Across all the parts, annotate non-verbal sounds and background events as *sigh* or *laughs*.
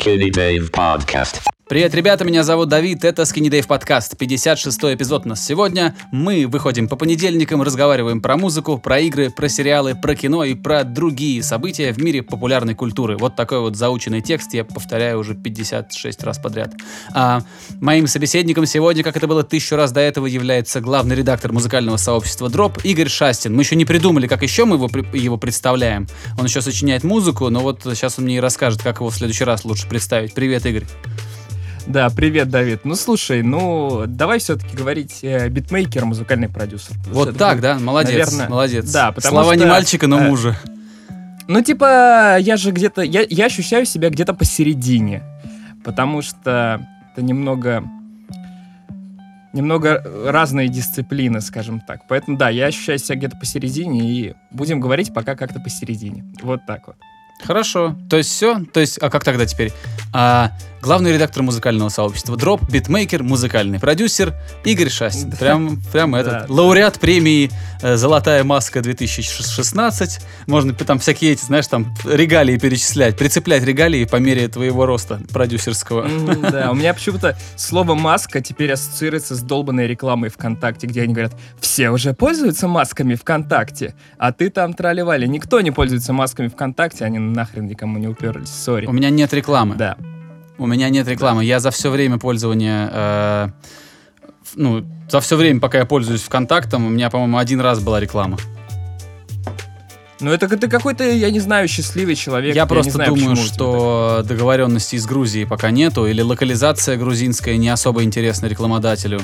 Skinny Dave Podcast. Привет, ребята, меня зовут Давид, это Skinny Dave подкаст, 56 эпизод у нас сегодня. Мы выходим по понедельникам, разговариваем про музыку, про игры, про сериалы, про кино и про другие события в мире популярной культуры. Вот такой вот заученный текст я повторяю уже 56 раз подряд. А моим собеседником сегодня, как это было тысячу раз до этого, является главный редактор музыкального сообщества Drop Игорь Шастин. Мы еще не придумали, как еще мы его, его представляем. Он еще сочиняет музыку, но вот сейчас он мне и расскажет, как его в следующий раз лучше представить. Привет, Игорь. Да, привет, Давид. Ну слушай, ну давай все-таки говорить э, битмейкер, музыкальный продюсер. Вот так, будет, да? Молодец, наверное, молодец. Да, потому Слова что, не мальчика, но э, мужа. Ну типа, я же где-то, я, я ощущаю себя где-то посередине, потому что это немного немного разные дисциплины, скажем так. Поэтому, да, я ощущаю себя где-то посередине, и будем говорить пока как-то посередине. Вот так вот. Хорошо. То есть все? То есть, а как тогда теперь? А, главный редактор музыкального сообщества Дроп, битмейкер, музыкальный продюсер Игорь Шастин. Прям, прям этот. Лауреат премии э, «Золотая маска 2016». Можно там всякие эти, знаешь, там регалии перечислять, прицеплять регалии по мере твоего роста продюсерского. Да, у меня почему-то слово «маска» теперь ассоциируется с долбанной рекламой ВКонтакте, где они говорят, все уже пользуются масками ВКонтакте, а ты там тролливали. Никто не пользуется масками ВКонтакте, они нахрен никому не уперлись, sorry. У меня нет рекламы. Да. У меня нет рекламы. Я за все время пользования, э, ну, за все время, пока я пользуюсь ВКонтактом, у меня, по-моему, один раз была реклама. Ну, это ты какой-то, я не знаю, счастливый человек. Я, я просто знаю, думаю, что договоренности с Грузией пока нету, или локализация грузинская не особо интересна рекламодателю.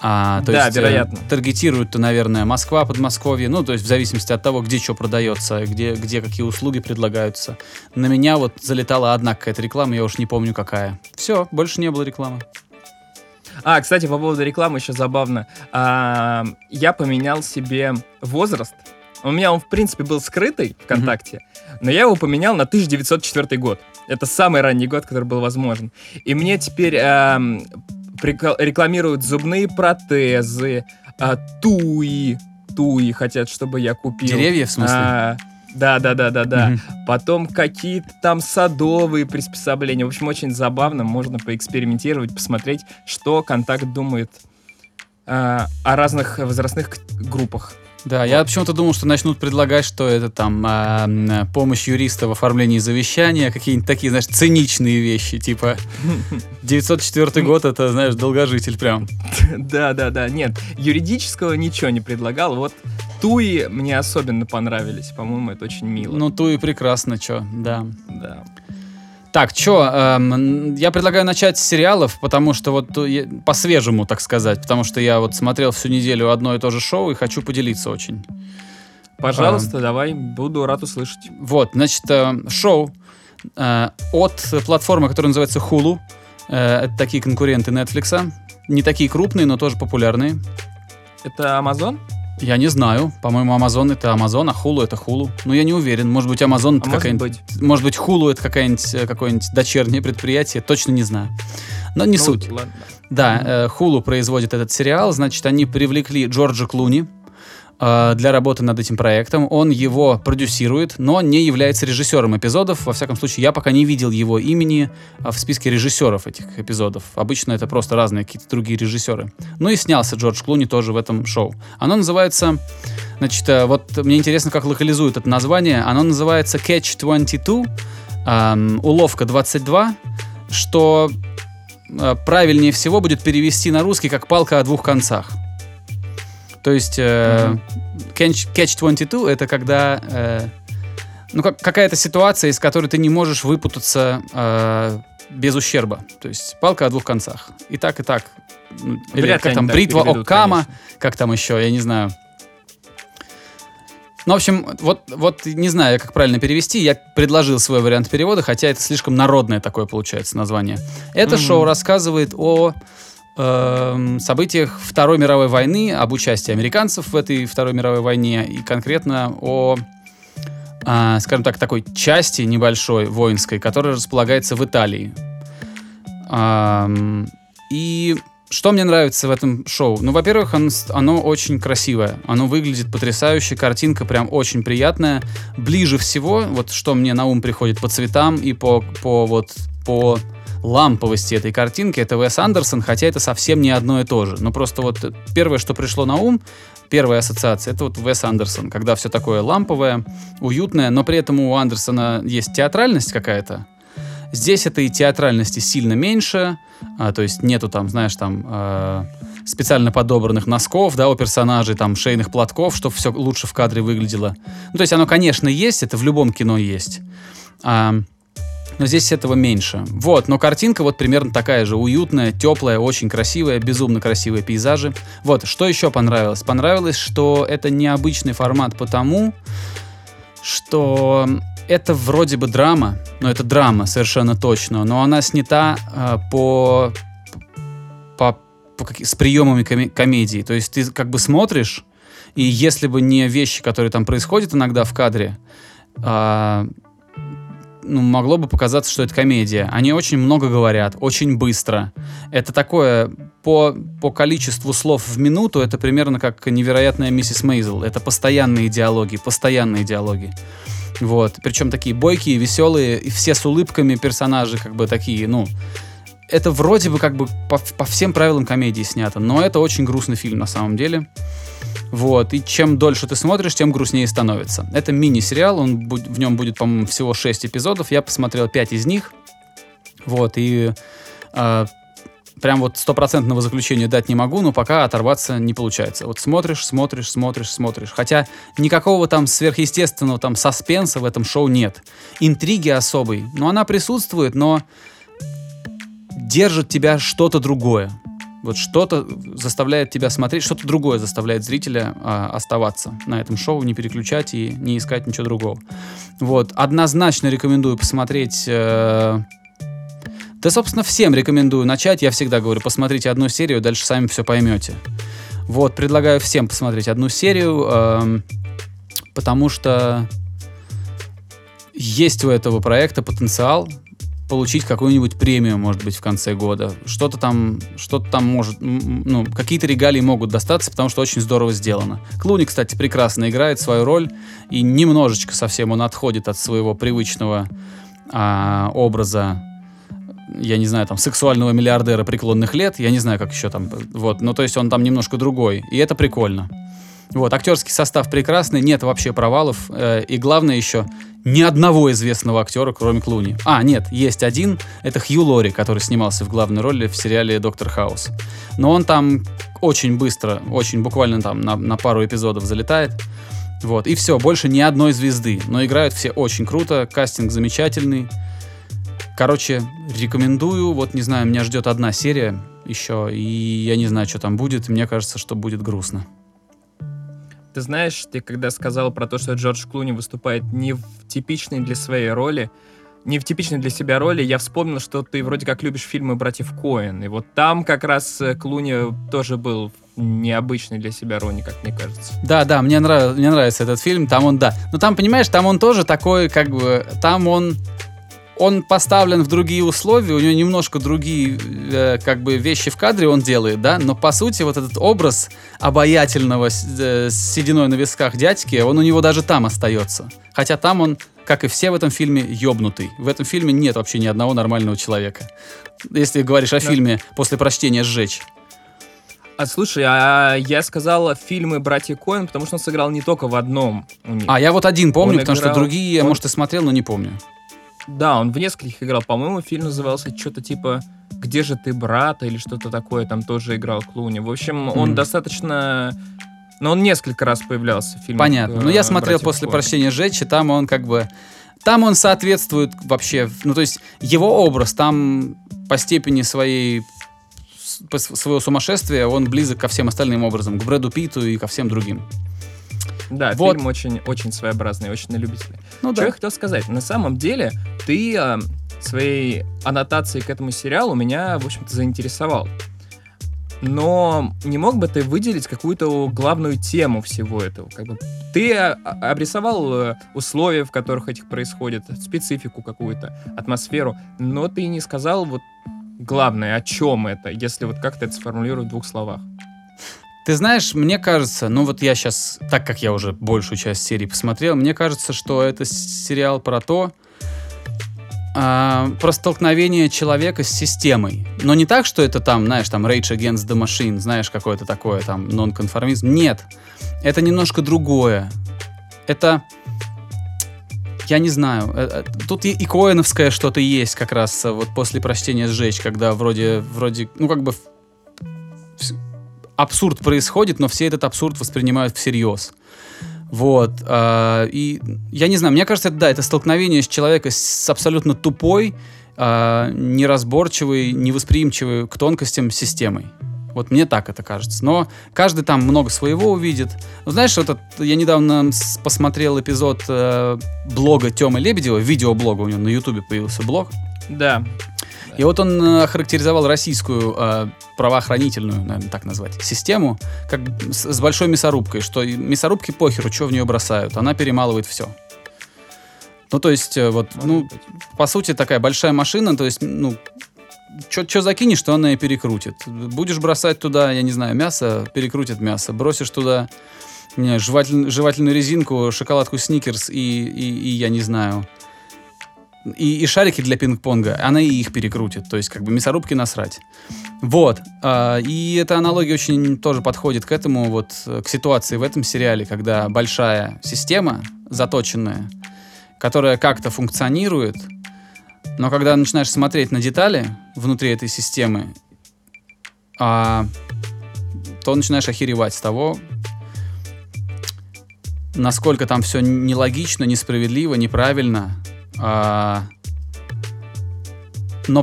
А, то да, есть, э, вероятно. Э, таргетируют-то, наверное, Москва, Подмосковье, ну, то есть в зависимости от того, где что продается, где, где какие услуги предлагаются. На меня вот залетала одна какая-то реклама, я уж не помню какая. Все, больше не было рекламы. А, кстати, по поводу рекламы еще забавно. А, я поменял себе возраст. У меня он, в принципе, был скрытый ВКонтакте, mm-hmm. но я его поменял на 1904 год. Это самый ранний год, который был возможен. И мне теперь а, рекламируют зубные протезы, а, туи, туи хотят, чтобы я купил. Деревья, в смысле? А, да, да, да, да, да. Mm-hmm. Потом какие-то там садовые приспособления. В общем, очень забавно. Можно поэкспериментировать, посмотреть, что контакт думает э, о разных возрастных группах. Да, я почему-то думал, что начнут предлагать, что это там э, помощь юриста в оформлении завещания, какие-нибудь такие, знаешь, циничные вещи, типа 904 год, это, знаешь, долгожитель прям. *laughs* Да, да, да, нет, юридического ничего не предлагал, вот Туи мне особенно понравились, по-моему, это очень мило. Ну, Туи прекрасно, чё, да. Да. Так, чё, эм, я предлагаю начать с сериалов, потому что вот по-свежему, так сказать, потому что я вот смотрел всю неделю одно и то же шоу и хочу поделиться очень. Пожалуйста, а, давай, буду рад услышать. Вот, значит, э, шоу э, от платформы, которая называется Hulu. Э, это такие конкуренты Netflix. Не такие крупные, но тоже популярные. Это Amazon? Я не знаю. По-моему, Amazon это Amazon, а Hulu это Hulu. Но я не уверен. Может быть, Amazon это а какая-нибудь... Может быть. может быть, Hulu это какая-нибудь, э, какое-нибудь дочернее предприятие. Точно не знаю. Но не ну, суть. Ладно. Да, э, Hulu производит этот сериал. Значит, они привлекли Джорджа Клуни. Э, для работы над этим проектом. Он его продюсирует, но не является режиссером эпизодов. Во всяком случае, я пока не видел его имени э, в списке режиссеров этих эпизодов. Обычно это просто разные какие-то другие режиссеры. Ну и снялся Джордж Клуни тоже в этом шоу. Оно называется... Значит, э, вот мне интересно, как локализуют это название. Оно называется Catch 22, эм, уловка 22, что правильнее всего будет перевести на русский как палка о двух концах. То есть э, catch, catch 22 это когда э, ну, как, какая-то ситуация, из которой ты не можешь выпутаться э, без ущерба. То есть палка о двух концах. И так, и так. Ну, или как там, бритва Оккама, конечно. как там еще, я не знаю. Ну, в общем, вот, вот не знаю, как правильно перевести. Я предложил свой вариант перевода, хотя это слишком народное такое получается название. Это mm-hmm. шоу рассказывает о э, событиях Второй мировой войны, об участии американцев в этой Второй мировой войне и конкретно о, э, скажем так, такой части небольшой воинской, которая располагается в Италии. Э, и что мне нравится в этом шоу? Ну, во-первых, оно, оно очень красивое. Оно выглядит потрясающе, картинка прям очень приятная. Ближе всего, вот что мне на ум приходит по цветам и по, по вот по ламповости этой картинки, это Вес Андерсон, хотя это совсем не одно и то же. Но просто вот первое, что пришло на ум, первая ассоциация, это вот Вес Андерсон, когда все такое ламповое, уютное, но при этом у Андерсона есть театральность какая-то. Здесь этой театральности сильно меньше, а, то есть нету там, знаешь, там э, специально подобранных носков, да, у персонажей, там, шейных платков, чтобы все лучше в кадре выглядело. Ну, то есть оно, конечно, есть, это в любом кино есть. А, но здесь этого меньше. Вот, но картинка вот примерно такая же, уютная, теплая, очень красивая, безумно красивые пейзажи. Вот, что еще понравилось? Понравилось, что это необычный формат потому, что это вроде бы драма, но это драма совершенно точно, но она снята э, по, по, по как, с приемами коми комедии. То есть ты как бы смотришь, и если бы не вещи, которые там происходят иногда в кадре, э, ну, могло бы показаться, что это комедия. Они очень много говорят, очень быстро. Это такое, по, по количеству слов в минуту, это примерно как невероятная миссис Мейзел. Это постоянные диалоги, постоянные диалоги. Вот. Причем такие бойкие, веселые, и все с улыбками персонажи, как бы такие, ну... Это вроде бы как бы по, по всем правилам комедии снято, но это очень грустный фильм на самом деле. Вот, и чем дольше ты смотришь, тем грустнее становится. Это мини-сериал, он, в нем будет, по-моему, всего 6 эпизодов. Я посмотрел 5 из них. Вот, и э, прям вот стопроцентного заключения дать не могу, но пока оторваться не получается. Вот смотришь, смотришь, смотришь, смотришь. Хотя никакого там сверхъестественного там саспенса в этом шоу нет. Интриги особой. Но она присутствует, но держит тебя что-то другое. Вот что-то заставляет тебя смотреть, что-то другое заставляет зрителя а, оставаться на этом шоу, не переключать и не искать ничего другого. Вот, однозначно рекомендую посмотреть. Э, да, собственно, всем рекомендую начать. Я всегда говорю, посмотрите одну серию, дальше сами все поймете. Вот, предлагаю всем посмотреть одну серию, э, потому что есть у этого проекта потенциал получить какую-нибудь премию, может быть, в конце года. Что-то там, что-то там может, ну, какие-то регалии могут достаться, потому что очень здорово сделано. Клуни, кстати, прекрасно играет свою роль, и немножечко совсем он отходит от своего привычного а, образа я не знаю, там, сексуального миллиардера преклонных лет, я не знаю, как еще там, вот, ну, то есть он там немножко другой, и это прикольно. Вот, актерский состав прекрасный, нет вообще провалов, э, и главное еще, ни одного известного актера, кроме Клуни. А, нет, есть один, это Хью Лори, который снимался в главной роли в сериале «Доктор Хаус». Но он там очень быстро, очень буквально там на, на пару эпизодов залетает. Вот, и все, больше ни одной звезды. Но играют все очень круто, кастинг замечательный. Короче, рекомендую. Вот, не знаю, меня ждет одна серия еще, и я не знаю, что там будет. Мне кажется, что будет грустно. Ты знаешь, ты когда сказал про то, что Джордж Клуни выступает не в типичной для своей роли, не в типичной для себя роли, я вспомнил, что ты вроде как любишь фильмы братьев Коэн. И вот там как раз э, Клуни тоже был необычной для себя роли, как мне кажется. Да, да, мне, нрав... мне нравится этот фильм, там он, да. Но там, понимаешь, там он тоже такой, как бы, там он он поставлен в другие условия, у него немножко другие э, как бы вещи в кадре он делает, да, но по сути вот этот образ обаятельного э, с сединой на висках дядьки, он у него даже там остается. Хотя там он, как и все в этом фильме, ёбнутый. В этом фильме нет вообще ни одного нормального человека. Если говоришь о да. фильме после прочтения «Сжечь». А слушай, а я сказал фильмы «Братья Коэн», потому что он сыграл не только в одном. А, я вот один помню, он потому играл... что другие, он... может, и смотрел, но не помню. Да, он в нескольких играл. По-моему, фильм назывался что-то типа «Где же ты, брат?» или что-то такое. Там тоже играл Клуни. В общем, он mm. достаточно... Но он несколько раз появлялся в фильме. Понятно. Ну, я смотрел после. «Прощения Жечи», там он как бы... Там он соответствует вообще... Ну, то есть его образ там по степени своей своего сумасшествия он близок ко всем остальным образом, к Брэду Питу и ко всем другим. Да, вот. фильм очень, очень своеобразный, очень на любителя. Ну, Что да. я хотел сказать? На самом деле, ты э, своей аннотацией к этому сериалу меня, в общем-то, заинтересовал. Но не мог бы ты выделить какую-то главную тему всего этого? Как бы ты а, обрисовал э, условия, в которых этих происходит, специфику какую-то, атмосферу, но ты не сказал вот главное, о чем это, если вот как-то это сформулировать в двух словах. Ты знаешь, мне кажется, ну вот я сейчас, так как я уже большую часть серии посмотрел, мне кажется, что это сериал про то, а, про столкновение человека с системой. Но не так, что это там, знаешь, там Rage Against the Machine, знаешь, какое-то такое там нонконформизм. Нет, это немножко другое. Это, я не знаю, э, э, тут и, и коэновское что-то есть как раз э, вот после прочтения «Сжечь», когда вроде, вроде, ну как бы абсурд происходит, но все этот абсурд воспринимают всерьез. Вот. Э, и я не знаю, мне кажется, это, да, это столкновение с человека с абсолютно тупой, э, неразборчивой, невосприимчивой к тонкостям системой. Вот мне так это кажется. Но каждый там много своего увидит. Ну, знаешь, этот, я недавно посмотрел эпизод э, блога Тёмы Лебедева, видеоблога у него на Ютубе появился блог. Да. И вот он э, охарактеризовал российскую э, правоохранительную, наверное, так назвать, систему, как с, с большой мясорубкой, что мясорубки похеру, что в нее бросают, она перемалывает все. Ну, то есть, э, вот, ну, по сути, такая большая машина, то есть, ну, что закинешь, то она и перекрутит. Будешь бросать туда, я не знаю, мясо, перекрутит мясо. Бросишь туда не, жеватель, жевательную резинку, шоколадку Сникерс и, и, и я не знаю, и, и шарики для пинг-понга, она и их перекрутит. То есть, как бы мясорубки насрать. Вот. А, и эта аналогия очень тоже подходит к этому, вот, к ситуации в этом сериале, когда большая система, заточенная, которая как-то функционирует, но когда начинаешь смотреть на детали внутри этой системы, а, то начинаешь охеревать с того, насколько там все нелогично, несправедливо, неправильно, но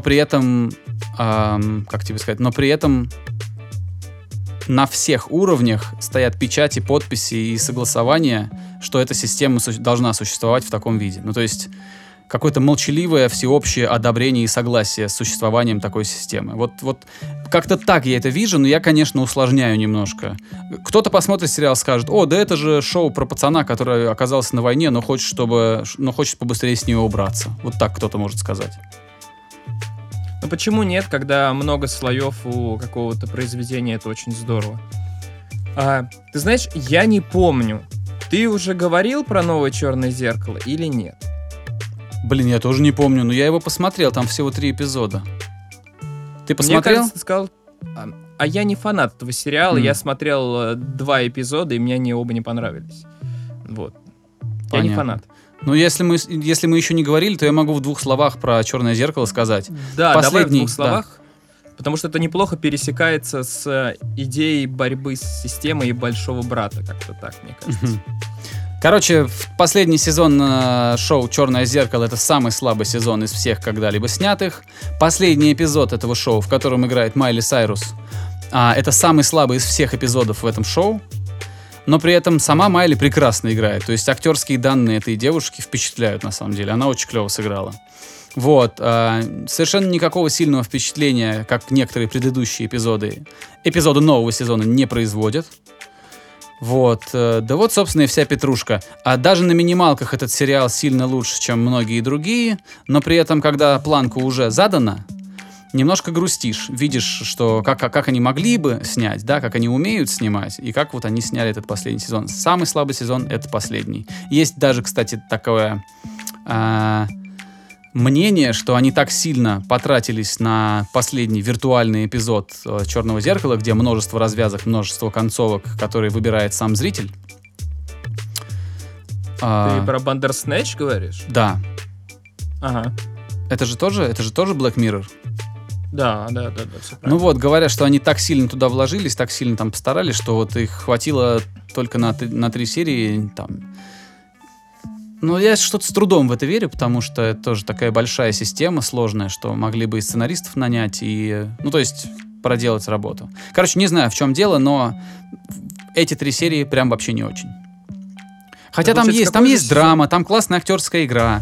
при этом, а, как тебе сказать, но при этом на всех уровнях стоят печати, подписи и согласования, что эта система должна существовать в таком виде. Ну, то есть какое-то молчаливое всеобщее одобрение и согласие с существованием такой системы. Вот, вот как-то так я это вижу, но я, конечно, усложняю немножко. Кто-то посмотрит сериал, скажет, о, да это же шоу про пацана, который оказался на войне, но хочет, чтобы, но хочет побыстрее с него убраться. Вот так кто-то может сказать. Ну почему нет, когда много слоев у какого-то произведения, это очень здорово. А, ты знаешь, я не помню, ты уже говорил про новое черное зеркало или нет? Блин, я тоже не помню, но я его посмотрел, там всего три эпизода. Ты посмотрел? Мне кажется, сказал... А, а я не фанат этого сериала, mm. я смотрел э, два эпизода, и мне они оба не понравились. Вот. Понятно. Я не фанат. Ну, если мы, если мы еще не говорили, то я могу в двух словах про черное зеркало сказать. Да, Последний, давай в двух словах. Да. Потому что это неплохо пересекается с э, идеей борьбы с системой и большого брата, как-то так, мне кажется. Короче, последний сезон э, шоу «Черное зеркало» — это самый слабый сезон из всех когда-либо снятых. Последний эпизод этого шоу, в котором играет Майли Сайрус, э, это самый слабый из всех эпизодов в этом шоу. Но при этом сама Майли прекрасно играет. То есть актерские данные этой девушки впечатляют на самом деле. Она очень клево сыграла. Вот. Э, совершенно никакого сильного впечатления, как некоторые предыдущие эпизоды, эпизоды нового сезона не производят. Вот. Э, да вот, собственно, и вся петрушка. А даже на минималках этот сериал сильно лучше, чем многие другие, но при этом, когда планка уже задана, немножко грустишь. Видишь, что как, как они могли бы снять, да, как они умеют снимать, и как вот они сняли этот последний сезон. Самый слабый сезон — это последний. Есть даже, кстати, такое... Э, мнение, что они так сильно потратились на последний виртуальный эпизод э, Черного зеркала, где множество развязок, множество концовок, которые выбирает сам зритель. Ты а, про Бандерснэч говоришь? Да. Ага. Это же тоже, это же тоже Black Mirror. Да, да, да, да, все Ну вот, говорят, что они так сильно туда вложились, так сильно там постарались, что вот их хватило только на, на три серии, там, ну, я что-то с трудом в это верю, потому что это тоже такая большая система, сложная, что могли бы и сценаристов нанять, и, ну, то есть, проделать работу. Короче, не знаю, в чем дело, но эти три серии прям вообще не очень. Хотя там есть, там есть драма, там классная актерская игра,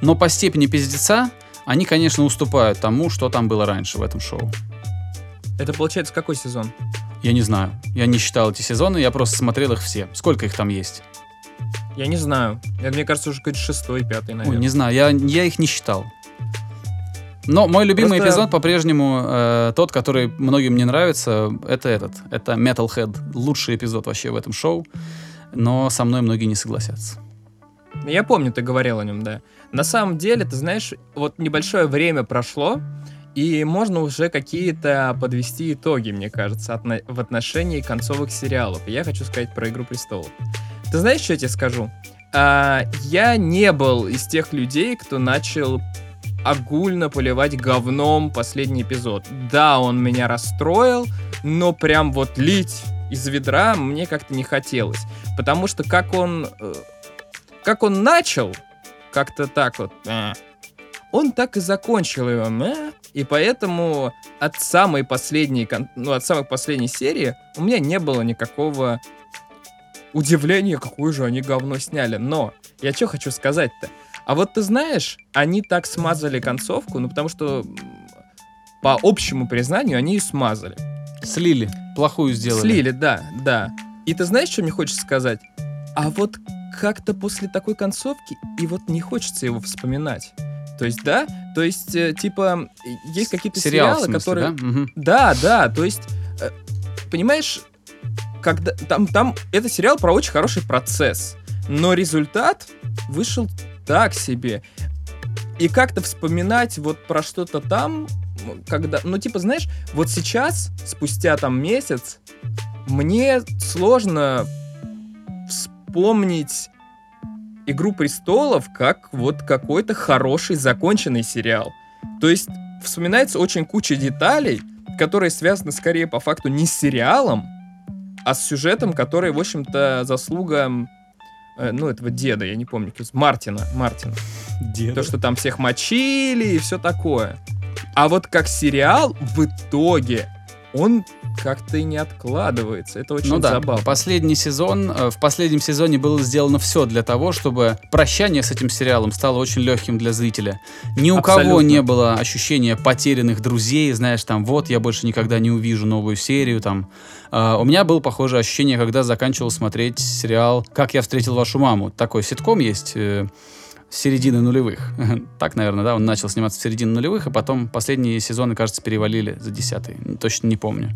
но по степени пиздеца они, конечно, уступают тому, что там было раньше в этом шоу. Это получается какой сезон? Я не знаю. Я не считал эти сезоны, я просто смотрел их все. Сколько их там есть? Я не знаю. Это, мне кажется, уже какой-то шестой, пятый, наверное. Ой, не знаю, я, я их не считал. Но мой любимый Просто... эпизод по-прежнему э, тот, который многим не нравится, это этот. Это Metalhead. Лучший эпизод вообще в этом шоу. Но со мной многие не согласятся. Я помню, ты говорил о нем, да. На самом деле, ты знаешь, вот небольшое время прошло, и можно уже какие-то подвести итоги, мне кажется, отно- в отношении концовых сериалов. Я хочу сказать про «Игру престолов». Ты знаешь, что я тебе скажу? А, я не был из тех людей, кто начал огульно поливать говном последний эпизод. Да, он меня расстроил, но прям вот лить из ведра мне как-то не хотелось. Потому что как он... э, Как он начал, как-то так вот... э, Он так и закончил его. э, И поэтому от самой последней, ну, от самой последней серии у меня не было никакого удивления, какое же они говно сняли. Но я что хочу сказать-то? А вот ты знаешь, они так смазали концовку, ну потому что по общему признанию они ее смазали. Слили. Плохую сделали. Слили, да, да. И ты знаешь, что мне хочется сказать? А вот как-то после такой концовки и вот не хочется его вспоминать. То есть, да, то есть, э, типа, есть какие-то Сериал, сериалы, смысле, которые... да? Мгм. Да, да, то есть, э, понимаешь, когда там, там это сериал про очень хороший процесс, но результат вышел так себе. И как-то вспоминать вот про что-то там, когда, ну типа знаешь, вот сейчас спустя там месяц мне сложно вспомнить Игру престолов как вот какой-то хороший законченный сериал. То есть вспоминается очень куча деталей, которые связаны скорее по факту не с сериалом, а с сюжетом, который, в общем-то, заслуга, э, ну, этого деда, я не помню, его- Мартина, Мартина. То, что там всех мочили и все такое. А вот как сериал, в итоге, он как-то и не откладывается. Это очень Ну да, забавно. последний сезон, э, в последнем сезоне было сделано все для того, чтобы прощание с этим сериалом стало очень легким для зрителя. Ни у кого Абсолютно. не было ощущения потерянных друзей, знаешь, там, вот, я больше никогда не увижу новую серию, там. А, у меня было похожее ощущение, когда заканчивал смотреть сериал «Как я встретил вашу маму». Такой ситком есть, э, середины нулевых. *laughs* Так, наверное, да, он начал сниматься в середине нулевых, и потом последние сезоны, кажется, перевалили за десятый. Точно не помню.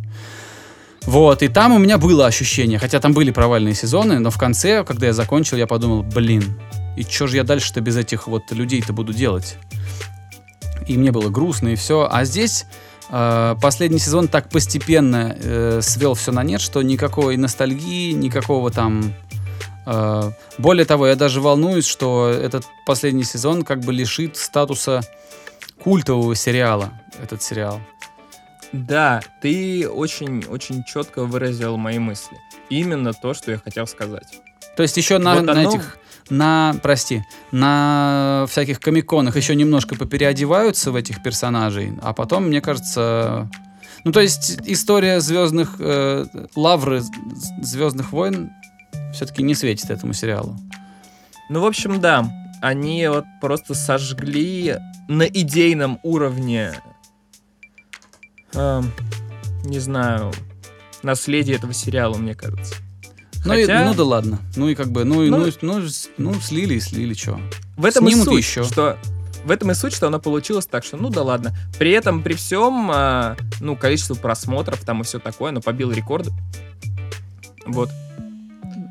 Вот, и там у меня было ощущение, хотя там были провальные сезоны, но в конце, когда я закончил, я подумал, блин, и что же я дальше-то без этих вот людей-то буду делать? И мне было грустно, и все. А здесь э, последний сезон так постепенно э, свел все на нет, что никакой ностальгии, никакого там... э, более того, я даже волнуюсь, что этот последний сезон как бы лишит статуса культового сериала, этот сериал. Да, ты очень-очень четко выразил мои мысли. Именно то, что я хотел сказать. То есть еще на, Вот на оно- этих, на, прости, на всяких комиконах еще немножко попереодеваются в этих персонажей, а потом, мне кажется, ну то есть история звездных э, лавры Звездных войн все-таки не светит этому сериалу. Ну, в общем, да, они вот просто сожгли на идейном уровне, эм, не знаю, наследие этого сериала, мне кажется. Ну, и- Хотя- ну да ладно. Ну и как бы, ну, и- Ну- ну, ну, ну, слили и слили, что. В этом и Снимут суть, еще. что в этом и суть, что оно получилось так, что ну да ладно. При этом, при всем, а, ну, количество просмотров там и все такое, оно побило рекорды. Вот.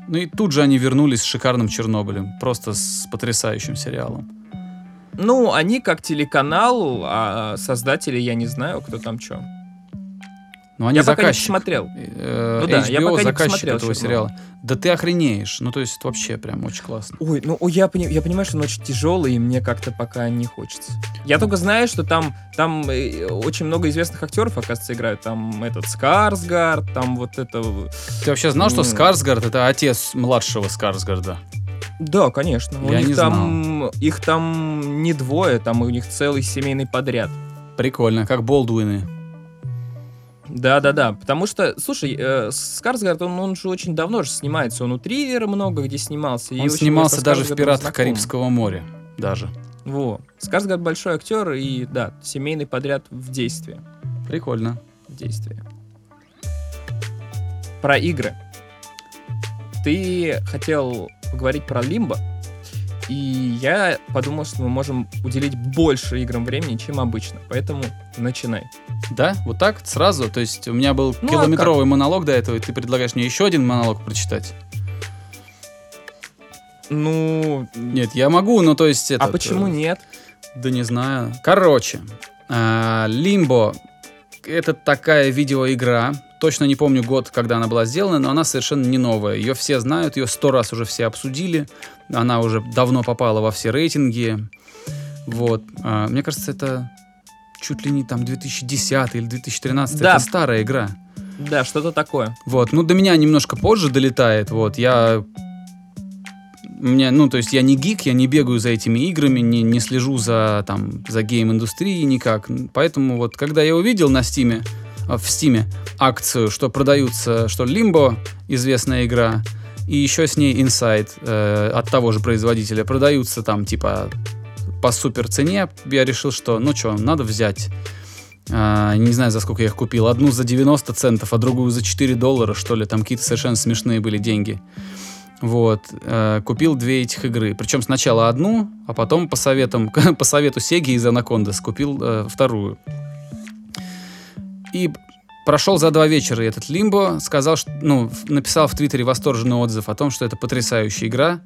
Ну и тут же они вернулись с шикарным Чернобылем, просто с потрясающим сериалом. Ну, они как телеканал, а создатели, я не знаю, кто там что. Ну они Я пока не заказчик. посмотрел. Э, Ну да, я HBO пока не заказчик посмотрел этого сериала. Да ты охренеешь. Ну, то есть, вообще прям очень классно. Ой, ну я, пони- я понимаю, что он очень тяжелый, и мне как-то пока не хочется. Я только знаю, что там, там э, очень много известных актеров, оказывается, играют. Там этот Скарсгард, там вот это... Ты вообще знал, что. Скарсгард это отец младшего Скарсгарда? Да, конечно. У Я них не там, их там не двое, там у них целый семейный подряд. Прикольно, как Болдуины. Да-да-да, потому что, слушай, э, Скарсгард, он, он же очень давно же снимается, он у Триллера много где снимался. Он снимался даже в «Пиратах. Карибского моря». Даже. Во. Скарсгард большой актер и, да, семейный подряд в действии. Прикольно. В действии. Про игры. Ты хотел поговорить про Лимбо, и я подумал, что мы можем уделить больше играм времени, чем обычно. Поэтому начинай. Да? Вот так? Сразу? То есть у меня был Ну, а километровый монолог до этого, и ты предлагаешь мне еще один монолог прочитать? Ну... Нет, я могу, но то есть... Это, а почему нет? Да не знаю. Короче, Лимбо это такая видеоигра. Точно не помню год, когда она была сделана, но она совершенно не новая. Ее все знают, ее сто раз уже все обсудили. Она уже давно попала во все рейтинги. Вот. А, мне кажется, это чуть ли не там 2010 или 2013. Да. Это старая игра. Да, что-то такое. Вот. Ну, до меня немножко позже долетает. Вот. Я меня, ну, то есть я не гик, я не бегаю за этими играми, не, не слежу за, там, за гейм-индустрией никак. Поэтому вот, когда я увидел на Стиме, в Стиме акцию, что продаются, что Limbo, известная игра, и еще с ней Inside э, от того же производителя продаются там, типа, по супер цене, я решил, что, ну что, надо взять. Uh, не знаю, за сколько я их купил. Одну за 90 центов, а другую за 4 доллара, что ли. Там какие-то совершенно смешные были деньги. Вот, э, купил две этих игры. Причем сначала одну, а потом по, советам, *laughs* по совету Сеги из Анакондас купил э, вторую. И прошел за два вечера этот Лимбо, сказал, что, ну, написал в Твиттере восторженный отзыв о том, что это потрясающая игра.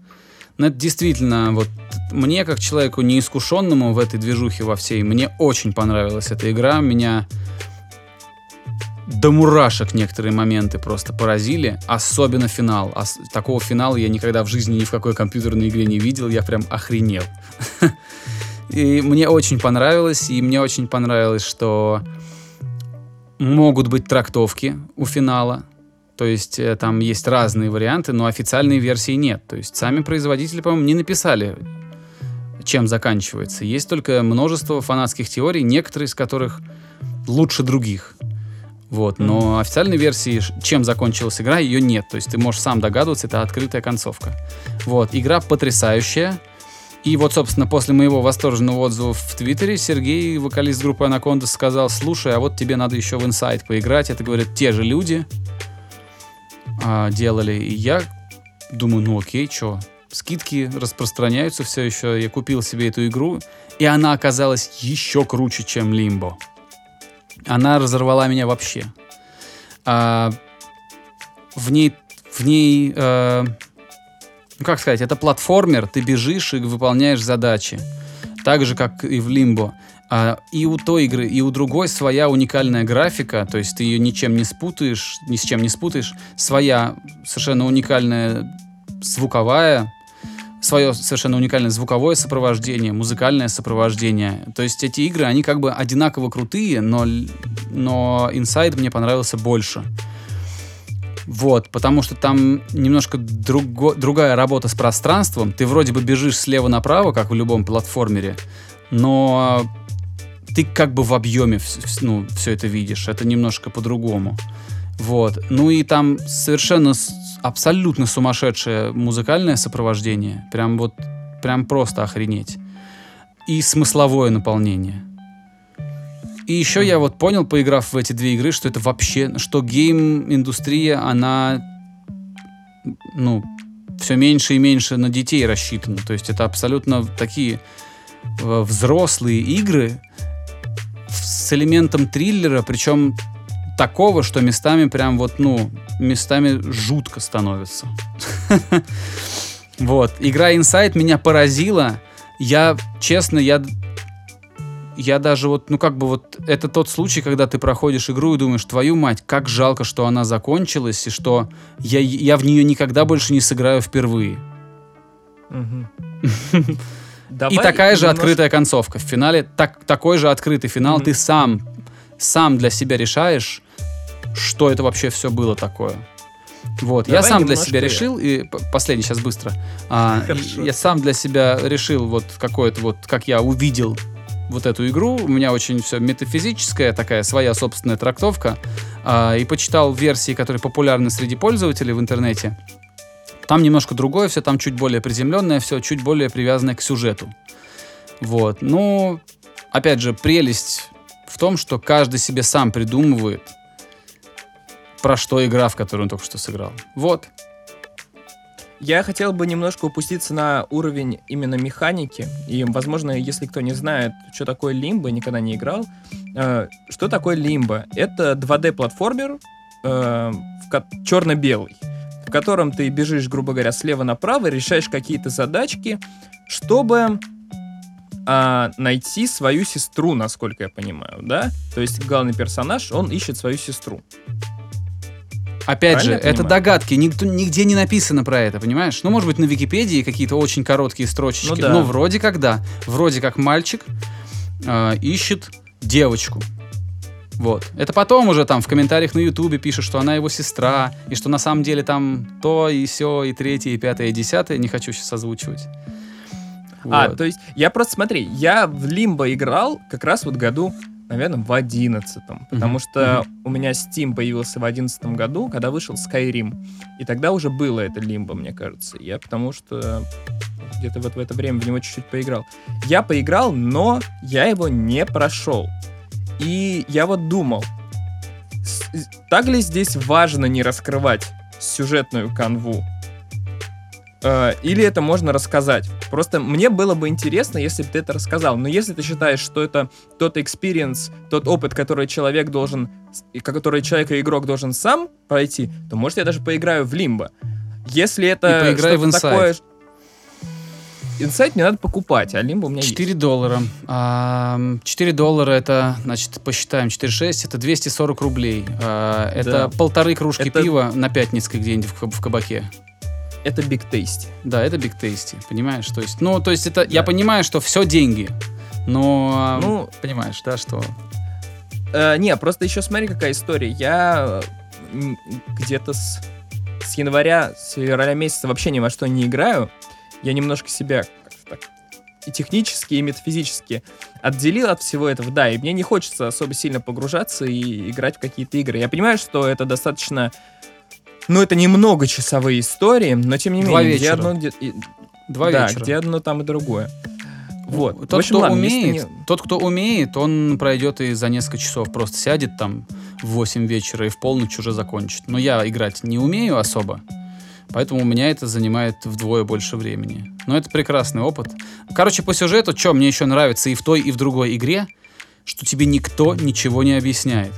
Но это действительно, вот мне, как человеку неискушенному в этой движухе во всей, мне очень понравилась эта игра. Меня до мурашек некоторые моменты просто поразили, особенно финал. А такого финала я никогда в жизни ни в какой компьютерной игре не видел, я прям охренел. *laughs* И мне очень понравилось, и мне очень понравилось, что могут быть трактовки у финала, то есть э, там есть разные варианты, но официальной версии нет. То есть сами производители, по-моему, не написали, чем заканчивается. Есть только множество фанатских теорий, некоторые из которых лучше других. Вот, но официальной версии, чем закончилась игра, ее нет. То есть ты можешь сам догадываться, это открытая концовка. Вот, игра потрясающая. И вот, собственно, после моего восторженного отзыва в Твиттере Сергей, вокалист группы Анаконда, сказал, слушай, а вот тебе надо еще в Inside поиграть. Это, говорят, те же люди а, делали. И я думаю, ну окей, что, скидки распространяются все еще. Я купил себе эту игру, и она оказалась еще круче, чем Limbo она разорвала меня вообще. А, в ней, в ней, э, ну как сказать, это платформер, ты бежишь и выполняешь задачи, так же как и в Limbo. А, и у той игры, и у другой своя уникальная графика, то есть ты ее ничем не спутаешь, ни с чем не спутаешь, своя совершенно уникальная звуковая свое совершенно уникальное звуковое сопровождение, музыкальное сопровождение. То есть эти игры, они как бы одинаково крутые, но, но Inside мне понравился больше. Вот, потому что там немножко друго, другая работа с пространством. Ты вроде бы бежишь слева направо, как в любом платформере, но ты как бы в объеме ну, все это видишь. Это немножко по-другому. Вот. Ну и там совершенно абсолютно сумасшедшее музыкальное сопровождение. Прям вот, прям просто охренеть. И смысловое наполнение. И еще я вот понял, поиграв в эти две игры, что это вообще, что гейм-индустрия, она, ну, все меньше и меньше на детей рассчитана. То есть это абсолютно такие э, взрослые игры с элементом триллера, причем такого, что местами прям вот, ну, местами жутко становится. *laughs* Вот. Игра Inside меня поразила. Я, честно, я я даже вот, ну как бы вот, это тот случай, когда ты проходишь игру и думаешь, твою мать, как жалко, что она закончилась, и что я, я в нее никогда больше не сыграю впервые. *laughs* и такая же открытая концовка. В финале так, такой же открытый финал. Ты сам, сам для себя решаешь, что это вообще все было такое. Вот, Давай я сам для себя решил, и последний сейчас быстро. А, *laughs* я сам для себя решил вот какое-то вот, как я увидел вот эту игру. У меня очень все метафизическая, такая своя собственная трактовка. А, и почитал версии, которые популярны среди пользователей в интернете. Там немножко другое все, там чуть более приземленное все, чуть более привязанное к сюжету. Вот. Ну, опять же, прелесть в том, что каждый себе сам придумывает, про что игра, в которую он только что сыграл. Вот. Я хотел бы немножко упуститься на уровень именно механики. И, возможно, если кто не знает, что такое лимбо, никогда не играл. Э, что такое лимбо? Это 2D-платформер э, черно-белый. в котором ты бежишь, грубо говоря, слева направо, решаешь какие-то задачки, чтобы а, найти свою сестру, насколько я понимаю, да? То есть главный персонаж, он ищет свою сестру. Опять Правильно же, это догадки, никто, нигде не написано про это, понимаешь? Ну, может быть, на Википедии какие-то очень короткие строчечки, ну, да. но вроде как да. Вроде как мальчик э, ищет девочку. Вот. Это потом уже там в комментариях на Ютубе пишут, что она его сестра, и что на самом деле там то, и все, и третье, и пятое, и десятое. Не хочу сейчас озвучивать. А, то есть, я просто, смотри, я в Лимбо играл как раз вот году наверное, в одиннадцатом, потому mm-hmm. что mm-hmm. у меня Steam появился в одиннадцатом году, когда вышел Skyrim, и тогда уже было это Лимбо, мне кажется. Я потому что где-то вот в это время в него чуть-чуть поиграл. Я поиграл, но я его не прошел. И я вот думал, так ли здесь важно не раскрывать сюжетную канву? Э, или это можно рассказать. Просто мне было бы интересно, если бы ты это рассказал. Но если ты считаешь, что это тот experience, тот опыт, который человек должен, который человек и игрок должен сам пройти, то может я даже поиграю в Лимбо. Если это что-то такое... Инсайт мне надо покупать, а Лимбо у меня 4 есть. доллара. 4 доллара это, значит, посчитаем, 4,6 это 240 рублей. А, это да. полторы кружки это... пива на несколько где-нибудь в кабаке это Big Tasty. Да, это Big Tasty, понимаешь? То есть, ну, то есть это, да. я понимаю, что все деньги, но, ну, понимаешь, да, что... Э, не, просто еще смотри, какая история. Я где-то с, с января, с февраля месяца вообще ни во что не играю. Я немножко себя так, и технически, и метафизически отделил от всего этого, да, и мне не хочется особо сильно погружаться и играть в какие-то игры. Я понимаю, что это достаточно ну, это немного часовые истории, но тем не Два менее, вечера. где одно, где, Два да, вечера. где одно, там и другое. Вот. Тот, общем, кто ладно, умеет, не... тот, кто умеет, он пройдет и за несколько часов просто сядет там в 8 вечера и в полночь уже закончит. Но я играть не умею особо, поэтому у меня это занимает вдвое больше времени. Но это прекрасный опыт. Короче, по сюжету, что мне еще нравится и в той, и в другой игре, что тебе никто ничего не объясняет.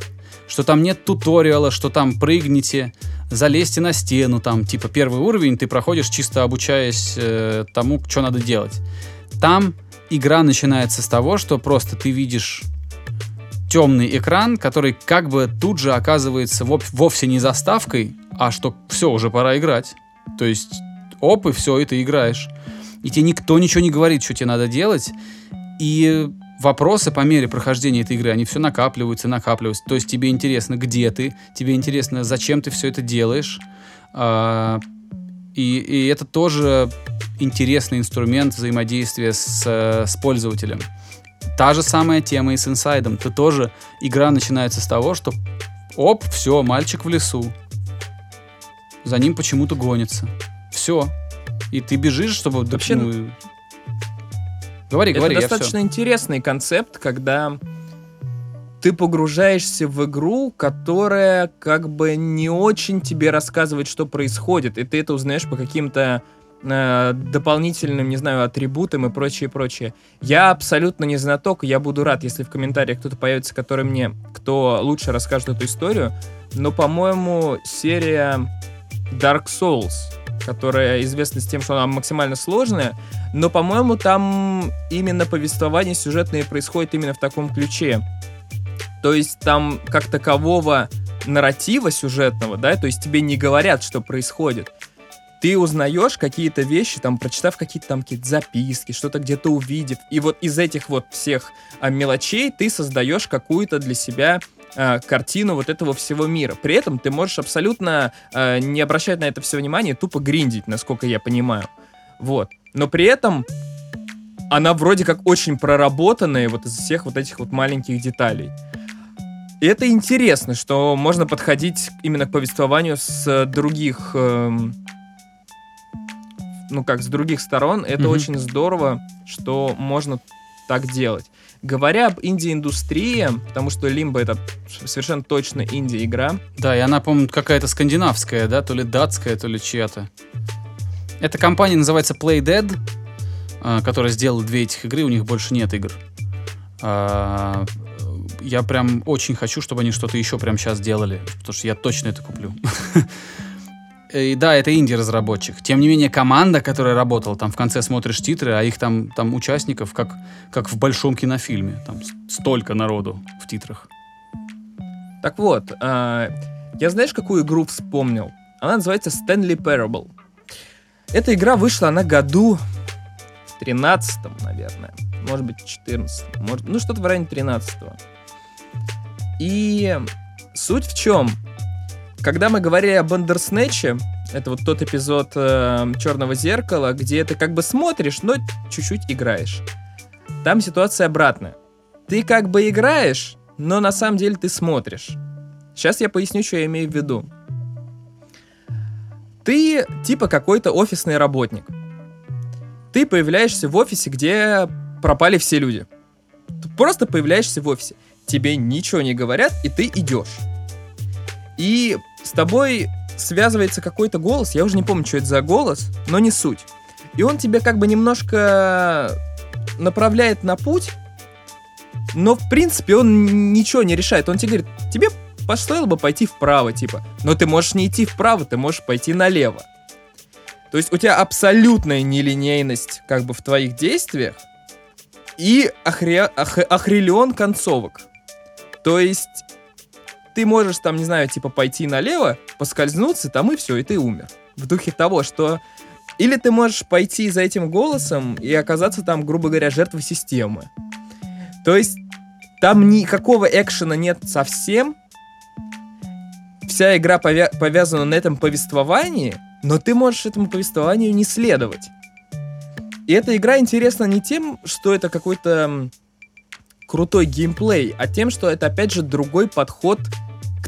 Что там нет туториала, что там прыгните, залезьте на стену, там, типа, первый уровень ты проходишь чисто обучаясь э, тому, что надо делать. Там игра начинается с того, что просто ты видишь темный экран, который как бы тут же оказывается вовсе не заставкой, а что все, уже пора играть. То есть, оп, и все, и ты играешь. И тебе никто ничего не говорит, что тебе надо делать. И вопросы по мере прохождения этой игры, они все накапливаются, накапливаются. То есть тебе интересно, где ты, тебе интересно, зачем ты все это делаешь. А, и, и это тоже интересный инструмент взаимодействия с, с пользователем. Та же самая тема и с инсайдом. Ты тоже, игра начинается с того, что оп, все, мальчик в лесу. За ним почему-то гонится. Все. И ты бежишь, чтобы... Вообще, ну, Говори, говори. Это достаточно интересный концепт, когда ты погружаешься в игру, которая как бы не очень тебе рассказывает, что происходит, и ты это узнаешь по каким-то э, дополнительным, не знаю, атрибутам и прочее, прочее. Я абсолютно не знаток, я буду рад, если в комментариях кто-то появится, который мне, кто лучше расскажет эту историю, но, по-моему, серия Dark Souls которая известна с тем, что она максимально сложная, но, по-моему, там именно повествование сюжетное происходит именно в таком ключе. То есть там как такового нарратива сюжетного, да, то есть тебе не говорят, что происходит. Ты узнаешь какие-то вещи, там, прочитав какие-то там какие-то записки, что-то где-то увидев, и вот из этих вот всех а, мелочей ты создаешь какую-то для себя э, картину вот этого всего мира. При этом ты можешь абсолютно э, не обращать на это все внимание, тупо гриндить, насколько я понимаю. Вот. Но при этом она вроде как очень проработанная вот из всех вот этих вот маленьких деталей. И это интересно, что можно подходить именно к повествованию с других, эм, ну как, с других сторон. Это mm-hmm. очень здорово, что можно так делать. Говоря об инди-индустрии, потому что Limbo это совершенно точно инди-игра. Да, и она, по-моему, какая-то скандинавская, да, то ли датская, то ли чья-то. Эта компания называется Playdead, а, которая сделала две этих игры, у них больше нет игр. А, я прям очень хочу, чтобы они что-то еще прямо сейчас делали, потому что я точно это куплю. *laughs* И да, это инди-разработчик. Тем не менее, команда, которая работала, там в конце смотришь титры, а их там, там участников, как, как в большом кинофильме. Там столько народу в титрах. Так вот, э, я знаешь, какую игру вспомнил? Она называется Stanley Parable. Эта игра вышла на году в 13 наверное. Может быть, 14 может, Ну, что-то в районе 13 -го. И суть в чем? Когда мы говорили о Бандерснэче, это вот тот эпизод э, Черного зеркала, где ты как бы смотришь, но чуть-чуть играешь. Там ситуация обратная. Ты как бы играешь, но на самом деле ты смотришь. Сейчас я поясню, что я имею в виду. Ты типа какой-то офисный работник. Ты появляешься в офисе, где пропали все люди. Ты просто появляешься в офисе. Тебе ничего не говорят, и ты идешь. И с тобой связывается какой-то голос, я уже не помню, что это за голос, но не суть. И он тебе как бы немножко направляет на путь, но в принципе он ничего не решает. Он тебе говорит, тебе стоило бы пойти вправо, типа. Но ты можешь не идти вправо, ты можешь пойти налево. То есть у тебя абсолютная нелинейность как бы в твоих действиях и охре... ох... охрелион концовок. То есть ты можешь там, не знаю, типа пойти налево, поскользнуться, там и все, и ты умер. В духе того, что или ты можешь пойти за этим голосом и оказаться там, грубо говоря, жертвой системы. То есть там никакого экшена нет совсем, вся игра повя- повязана на этом повествовании, но ты можешь этому повествованию не следовать. И эта игра интересна не тем, что это какой-то крутой геймплей, а тем, что это опять же другой подход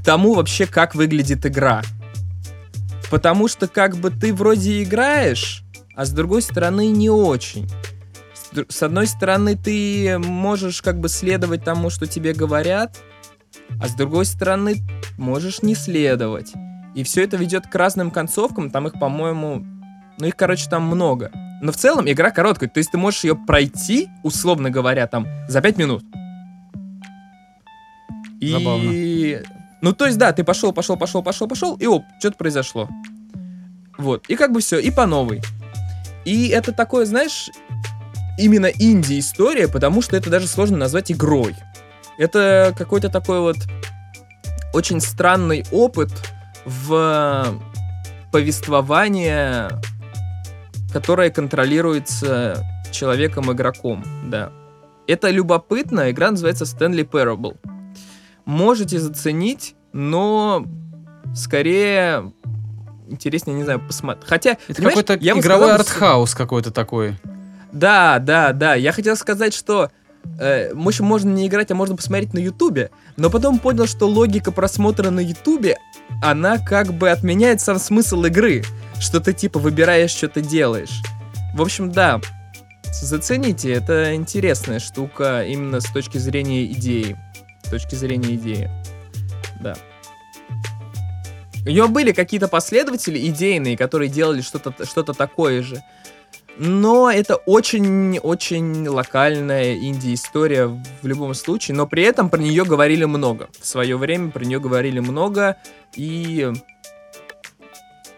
к тому вообще, как выглядит игра. Потому что как бы ты вроде играешь, а с другой стороны не очень. С одной стороны ты можешь как бы следовать тому, что тебе говорят, а с другой стороны можешь не следовать. И все это ведет к разным концовкам, там их, по-моему, ну их, короче, там много. Но в целом игра короткая, то есть ты можешь ее пройти, условно говоря, там, за 5 минут. И... Забавно. Ну, то есть, да, ты пошел, пошел, пошел, пошел, пошел, и оп, что-то произошло. Вот, и как бы все, и по новой. И это такое, знаешь, именно инди-история, потому что это даже сложно назвать игрой. Это какой-то такой вот очень странный опыт в повествование, которое контролируется человеком-игроком, да. Это любопытно, игра называется Stanley Parable. Можете заценить, но скорее интереснее, не знаю, посмотреть. Хотя, это какой-то игровой артхаус какой-то такой. Да, да, да. Я хотел сказать, что э, в общем, можно не играть, а можно посмотреть на Ютубе, но потом понял, что логика просмотра на Ютубе, она как бы отменяет сам смысл игры, что ты типа выбираешь, что ты делаешь. В общем, да, зацените, это интересная штука именно с точки зрения идеи. С точки зрения идеи. Да. У него были какие-то последователи идейные, которые делали что-то что такое же но это очень-очень локальная инди-история в любом случае, но при этом про нее говорили много. В свое время про нее говорили много, и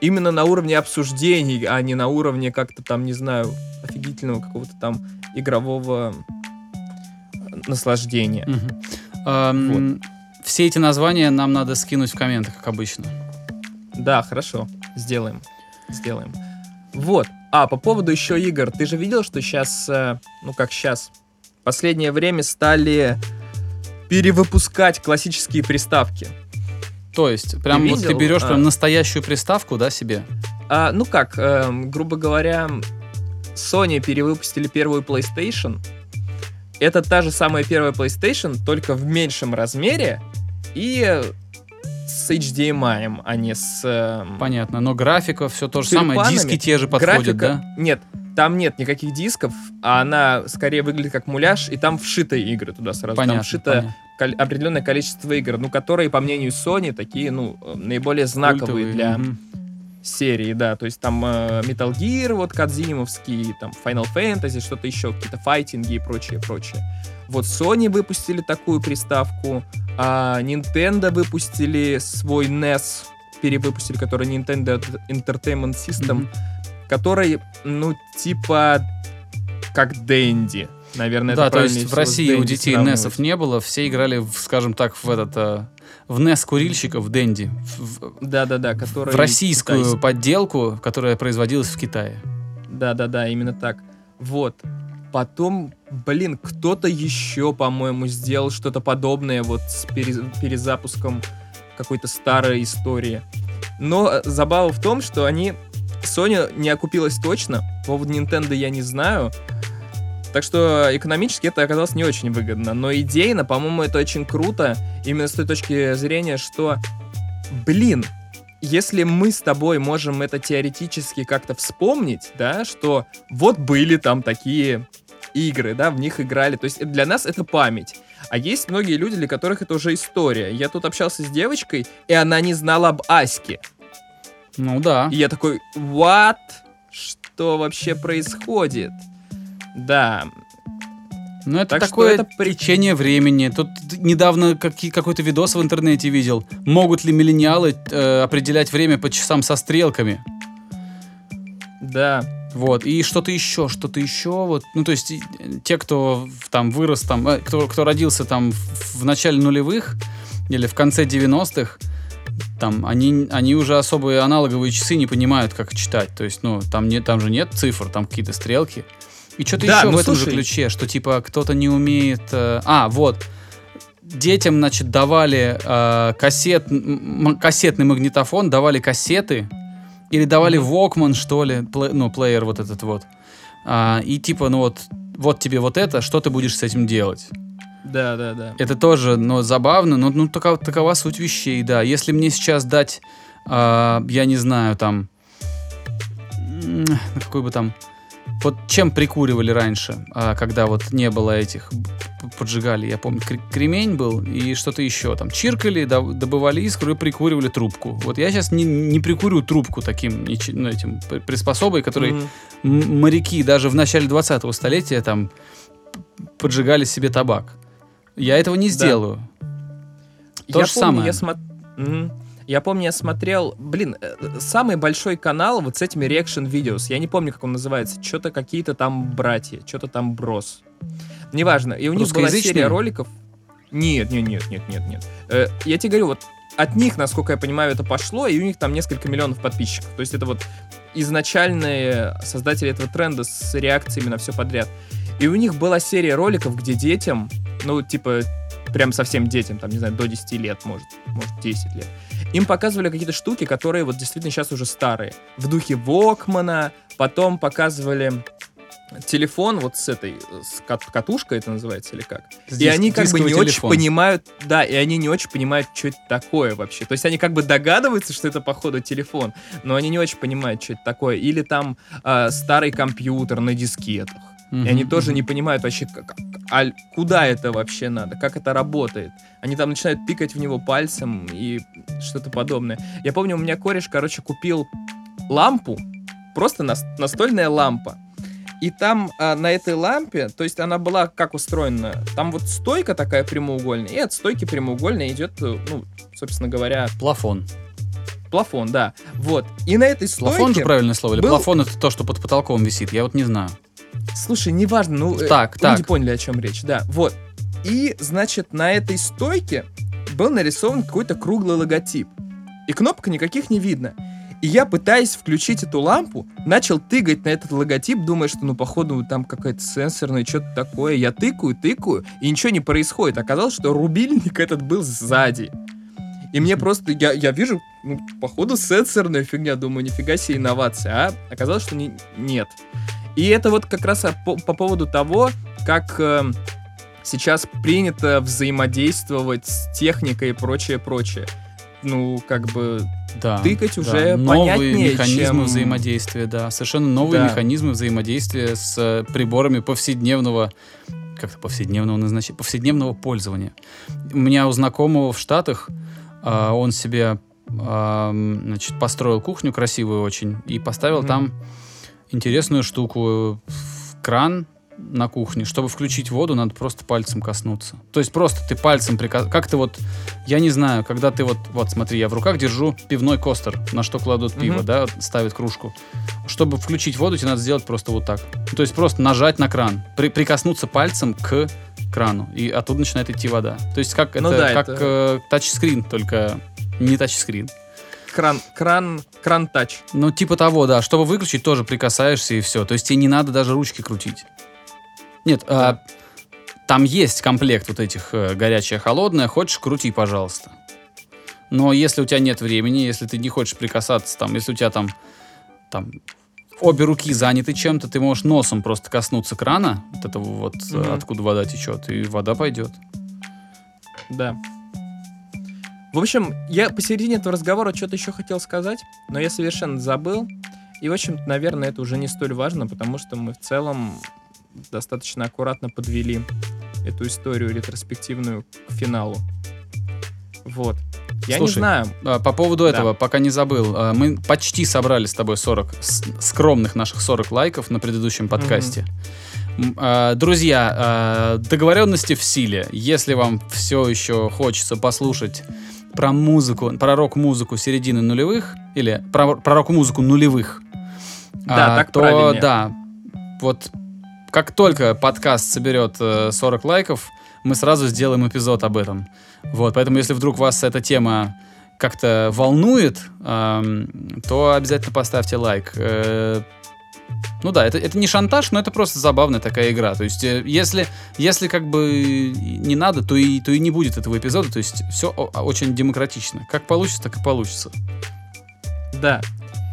именно на уровне обсуждений, а не на уровне как-то там, не знаю, офигительного какого-то там игрового наслаждения. Угу. Um, вот. Все эти названия нам надо скинуть в комментах, как обычно. Да, хорошо. Сделаем. Сделаем. Вот. А, по поводу еще игр. Ты же видел, что сейчас, э, ну как сейчас, последнее время стали перевыпускать классические приставки. То есть, прям ты вот ты берешь а, прям настоящую приставку, да, себе? А, ну как, э, грубо говоря, Sony перевыпустили первую PlayStation. Это та же самая первая PlayStation, только в меньшем размере. И с HDMI, а не с... Э, Понятно, но графика все то же самое, диски те же подходят, графика, да? Нет, там нет никаких дисков, а она скорее выглядит как муляж, и там вшитые игры туда сразу. Понятно, там вшито кол- определенное количество игр, ну, которые, по мнению Sony, такие, ну, наиболее знаковые Культовые, для угу. Серии, да. То есть там э, Metal Gear, вот, Кадзимовский, там Final Fantasy, что-то еще, какие-то файтинги и прочее, прочее. Вот Sony выпустили такую приставку, а Nintendo выпустили свой NES, перевыпустили, который Nintendo Entertainment System, mm-hmm. который, ну, типа, как Дэнди. Наверное, да, это то есть в России у детей NES не было, все играли, в, скажем так, в этот э, в NES курильщиков в Дэнди. Да-да-да, который... В российскую китайский. подделку, которая производилась в Китае. Да-да-да, именно так. Вот. Потом, блин, кто-то еще, по-моему, сделал что-то подобное вот с перезапуском какой-то старой истории. Но э, забава в том, что они... Sony не окупилась точно. По поводу Nintendo я не знаю. Так что экономически это оказалось не очень выгодно. Но идейно, по-моему, это очень круто. Именно с той точки зрения, что, блин, если мы с тобой можем это теоретически как-то вспомнить, да, что вот были там такие игры, да, в них играли. То есть для нас это память. А есть многие люди, для которых это уже история. Я тут общался с девочкой, и она не знала об Аське. Ну да. И я такой, what? Что вообще происходит? Да. Ну, это так такое это течение времени. Тут недавно какой-то видос в интернете видел. Могут ли миллениалы э, определять время по часам со стрелками? Да. Вот, и что-то еще, что-то еще, вот, ну, то есть, те, кто там вырос, там, э, кто, кто родился там в, в начале нулевых или в конце 90-х, там, они, они уже особые аналоговые часы не понимают, как читать, то есть, ну, там, не, там же нет цифр, там какие-то стрелки. И что-то да, еще ну, в этом слушай... же ключе, что, типа, кто-то не умеет... Э, а, вот, детям, значит, давали э, кассет, кассетный магнитофон, давали кассеты, или давали Walkman, что ли, плей, ну, плеер вот этот вот. А, и типа, ну вот, вот тебе вот это, что ты будешь с этим делать? Да, да, да. Это тоже, ну, забавно, но ну, такова, такова суть вещей, да. Если мне сейчас дать, а, я не знаю, там, какой бы там вот чем прикуривали раньше, а, когда вот не было этих, поджигали, я помню, кремень был и что-то еще, там, чиркали, добывали искру и прикуривали трубку. Вот я сейчас не, не прикурю трубку таким, ну, этим приспособой, который mm-hmm. моряки даже в начале 20-го столетия там поджигали себе табак. Я этого не сделаю. Да. То я же помню, самое. Я смо... mm-hmm. Я помню, я смотрел, блин, э, самый большой канал вот с этими reaction videos. Я не помню, как он называется. Что-то какие-то там братья, что-то там брос. Неважно. И у них была серия роликов. Нет, нет, нет, нет, нет, нет. Э, я тебе говорю, вот от них, насколько я понимаю, это пошло, и у них там несколько миллионов подписчиков. То есть это вот изначальные создатели этого тренда с реакциями на все подряд. И у них была серия роликов, где детям, ну, типа, прям совсем детям, там, не знаю, до 10 лет, может, может, 10 лет, им показывали какие-то штуки, которые вот действительно сейчас уже старые. В духе Вокмана, потом показывали телефон вот с этой, с кат катушкой это называется или как? С и они как бы не телефон. очень понимают, да, и они не очень понимают, что это такое вообще. То есть они как бы догадываются, что это походу телефон, но они не очень понимают, что это такое. Или там э, старый компьютер на дискетах. Mm-hmm. И они тоже не понимают вообще, как, а куда это вообще надо, как это работает. Они там начинают тыкать в него пальцем и что-то подобное. Я помню, у меня кореш, короче, купил лампу, просто настольная лампа. И там а, на этой лампе, то есть она была как устроена, там вот стойка такая прямоугольная, и от стойки прямоугольной идет, ну, собственно говоря... Плафон. Плафон, да. Вот. И на этой стойке... Плафон же правильное слово? Или был... плафон это то, что под потолком висит? Я вот не знаю. Слушай, неважно, ну, э, так, люди так. поняли, о чем речь, да. Вот. И, значит, на этой стойке был нарисован какой-то круглый логотип. И кнопок никаких не видно. И я, пытаясь включить эту лампу, начал тыкать на этот логотип, думая, что, ну, походу, там какая-то сенсорная, что-то такое. Я тыкаю, тыкаю, и ничего не происходит. Оказалось, что рубильник этот был сзади. И мне просто, я, я вижу, ну, походу, сенсорная фигня. Думаю, нифига себе инновация. А оказалось, что не, нет. И это вот как раз по, по поводу того, как э, сейчас принято взаимодействовать с техникой и прочее, прочее. Ну, как бы да, тыкать уже да. новые механизмы чем... взаимодействия, да, совершенно новые да. механизмы взаимодействия с э, приборами повседневного как-то повседневного назначения, повседневного пользования. У меня у знакомого в Штатах э, он себе э, значит, построил кухню красивую очень и поставил mm-hmm. там интересную штуку. Кран на кухне, чтобы включить воду, надо просто пальцем коснуться. То есть просто ты пальцем прикас... Как ты вот, я не знаю, когда ты вот, вот смотри, я в руках держу пивной костер, на что кладут пиво, mm-hmm. да, ставят кружку. Чтобы включить воду, тебе надо сделать просто вот так. То есть просто нажать на кран, при... прикоснуться пальцем к крану, и оттуда начинает идти вода. То есть как ну, это, да, как это... Э, тачскрин, только не тачскрин кран, кран, кран тач. Ну, типа того, да. Чтобы выключить, тоже прикасаешься и все. То есть тебе не надо даже ручки крутить. Нет, а, там есть комплект вот этих э, горячее, холодное. Хочешь, крути, пожалуйста. Но если у тебя нет времени, если ты не хочешь прикасаться, там, если у тебя там, там обе руки заняты чем-то, ты можешь носом просто коснуться крана, вот этого вот, mm-hmm. откуда вода течет, и вода пойдет. Да. В общем, я посередине этого разговора что-то еще хотел сказать, но я совершенно забыл. И, в общем наверное, это уже не столь важно, потому что мы в целом достаточно аккуратно подвели эту историю ретроспективную к финалу. Вот. Я Слушай, не знаю. А, по поводу да. этого, пока не забыл, а, мы почти собрали с тобой 40, скромных наших 40 лайков на предыдущем подкасте. Mm-hmm. Друзья, договоренности в силе. Если вам все еще хочется послушать про музыку, про рок-музыку середины нулевых, или про, про рок-музыку нулевых, да, а, так то правильнее. да, вот как только подкаст соберет 40 э, лайков, мы сразу сделаем эпизод об этом. Вот, поэтому если вдруг вас эта тема как-то волнует, эм, то обязательно поставьте лайк. Э, ну да, это, это не шантаж, но это просто забавная такая игра. То есть, э, если, если как бы не надо, то и, то и не будет этого эпизода. То есть, все очень демократично. Как получится, так и получится. Да.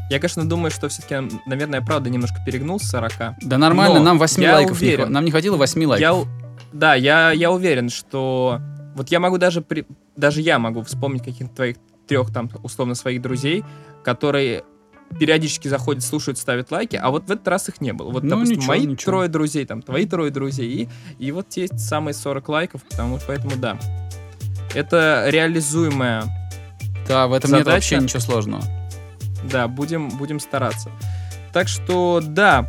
Я, конечно, думаю, что все-таки, наверное, правда немножко перегнул с 40. Да нормально, нам 8 лайков уверен, не, нам не хватило 8 лайков. Я, да, я, я уверен, что вот я могу даже, при, даже я могу вспомнить каких-то твоих трех там условно своих друзей, которые периодически заходят, слушают, ставят лайки, а вот в этот раз их не было. Вот, ну, допустим, ничего, мои ничего. трое друзей, там, твои трое друзей, и, и вот есть самые 40 лайков, потому поэтому да. Это реализуемая Да, в этом задача. нет вообще ничего сложного. Да, будем, будем стараться. Так что, да,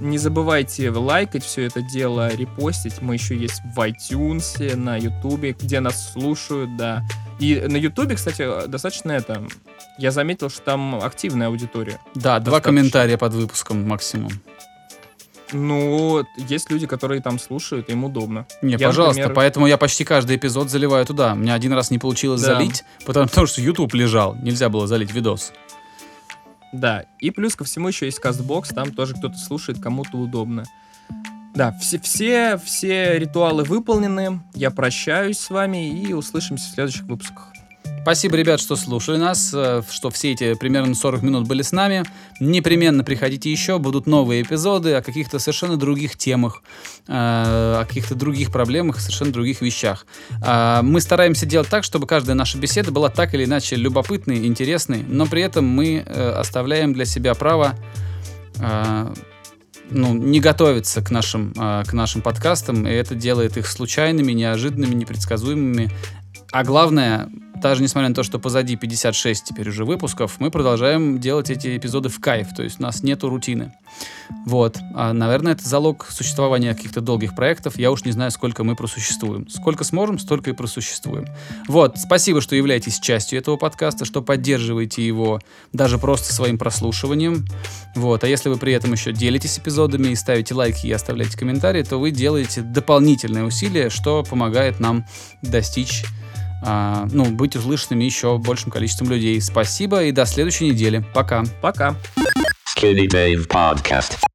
не забывайте лайкать все это дело, репостить. Мы еще есть в iTunes, на YouTube, где нас слушают, да. И на YouTube, кстати, достаточно это... Я заметил, что там активная аудитория. Да, два комментария под выпуском максимум. Ну, есть люди, которые там слушают, им удобно. Не, я, пожалуйста, например... поэтому я почти каждый эпизод заливаю туда. У меня один раз не получилось да. залить, потому, *laughs* потому что YouTube лежал, нельзя было залить видос. Да, и плюс ко всему еще есть Castbox, там тоже кто-то слушает, кому-то удобно. Да, все, все, все ритуалы выполнены. Я прощаюсь с вами и услышимся в следующих выпусках. Спасибо, ребят, что слушали нас, э, что все эти примерно 40 минут были с нами. Непременно приходите еще, будут новые эпизоды о каких-то совершенно других темах, э, о каких-то других проблемах, совершенно других вещах. А, мы стараемся делать так, чтобы каждая наша беседа была так или иначе любопытной, интересной, но при этом мы э, оставляем для себя право ну, не готовиться к нашим, к нашим подкастам, и это делает их случайными, неожиданными, непредсказуемыми. А главное, даже несмотря на то, что позади 56 теперь уже выпусков, мы продолжаем делать эти эпизоды в кайф, то есть у нас нету рутины. Вот. А, наверное, это залог существования каких-то долгих проектов. Я уж не знаю, сколько мы просуществуем. Сколько сможем, столько и просуществуем. Вот. Спасибо, что являетесь частью этого подкаста, что поддерживаете его даже просто своим прослушиванием. Вот. А если вы при этом еще делитесь эпизодами и ставите лайки и оставляете комментарии, то вы делаете дополнительные усилия, что помогает нам достичь ну, быть услышанными еще большим количеством людей. Спасибо и до следующей недели. Пока. Пока. Skinny Dave Podcast.